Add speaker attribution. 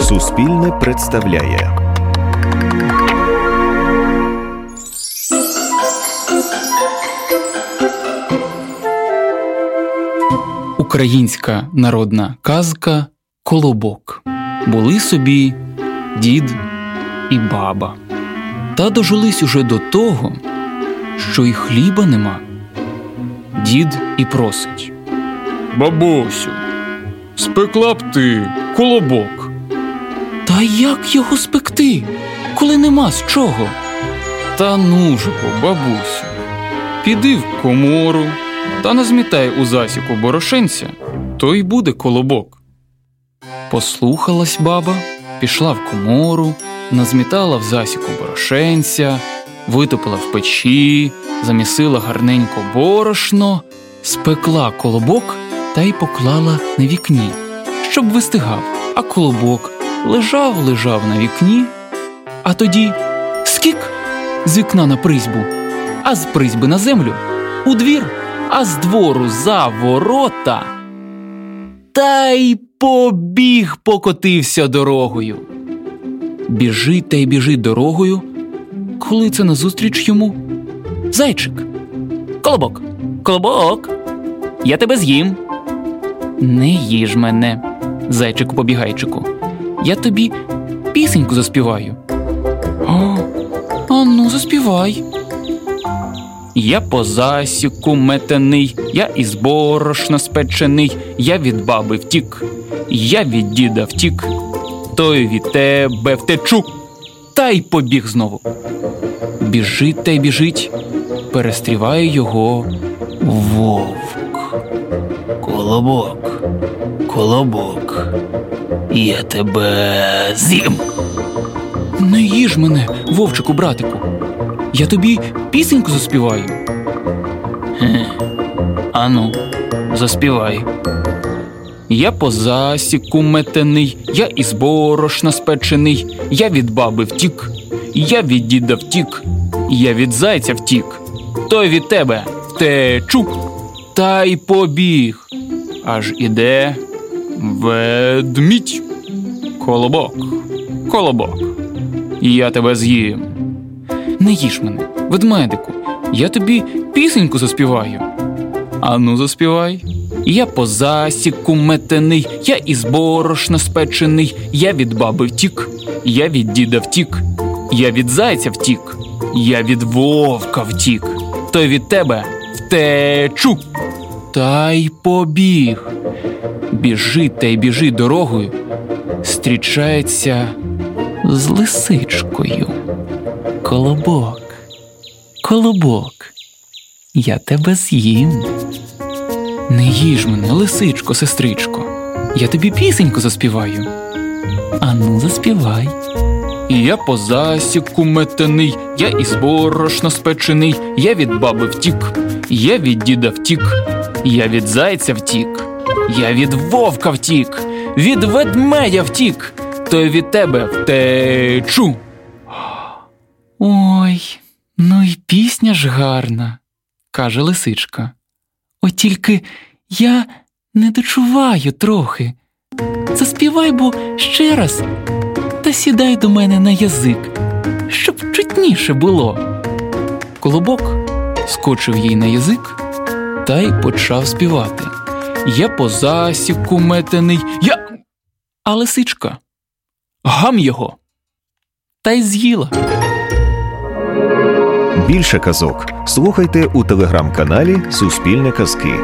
Speaker 1: Суспільне представляє.
Speaker 2: Українська народна казка Колобок. Були собі дід і баба. Та дожились уже до того, що й хліба нема. Дід і просить Бабусю, спекла б ти колобок. Та як його спекти, коли нема з чого? Та ну бо, бабусю, піди в комору та назмітай у засіку борошенця, то й буде колобок. Послухалась баба, пішла в комору, назмітала в засіку борошенця, витопила в печі, замісила гарненько борошно, спекла колобок та й поклала на вікні, щоб вистигав, а колобок лежав, лежав на вікні, а тоді скік з вікна на призьбу, а з призьби на землю у двір, а з двору за ворота. Та й побіг покотився дорогою. Біжить та й біжить дорогою, коли це назустріч йому. Зайчик. Колобок, колобок, я тебе з'їм. Не їж мене, зайчику побігайчику. Я тобі пісеньку заспіваю. О, а ну, заспівай. Я по засіку метений, я із борошна спечений, я від баби втік, я від діда втік, той від тебе втечу, та й побіг знову. Біжить та й біжить, перестріває його вовк.
Speaker 3: Колобок, колобок, я тебе з'їм.
Speaker 2: Не їж мене, вовчику, братику. Я тобі пісеньку заспіваю.
Speaker 3: Хе. Ану, заспівай.
Speaker 2: Я по засіку метений, я із борошна спечений, я від баби втік, я від діда втік, я від зайця втік, той від тебе втечу, та й побіг. Аж іде ведмідь. Колобок, колобок, я тебе з'їм. Не їж мене, ведмедику, я тобі пісеньку заспіваю. Ану, заспівай. Я по засіку метений, я із борошна спечений, я від баби втік, я від діда втік, я від зайця втік, я від вовка втік, той від тебе втечу. Та й побіг. Біжить та й біжить дорогою, зустрічається з лисичкою. Колобок, колобок, я тебе з'їм. Не їж мене, лисичко, сестричко, я тобі пісеньку заспіваю. Ану, заспівай. Я по засіку метений, я із борошна спечений, я від баби втік, я від діда втік, я від зайця втік, я від вовка втік, від ведмедя втік, то й від тебе втечу. Ой, ну й пісня ж гарна, каже лисичка. От тільки я не дочуваю трохи. Заспівай бо ще раз та сідай до мене на язик, щоб чутніше було. Колобок скочив їй на язик та й почав співати. Я по засіку метений, я. А лисичка гам його та й з'їла.
Speaker 1: Більше казок слухайте у телеграм-каналі Суспільне Казки.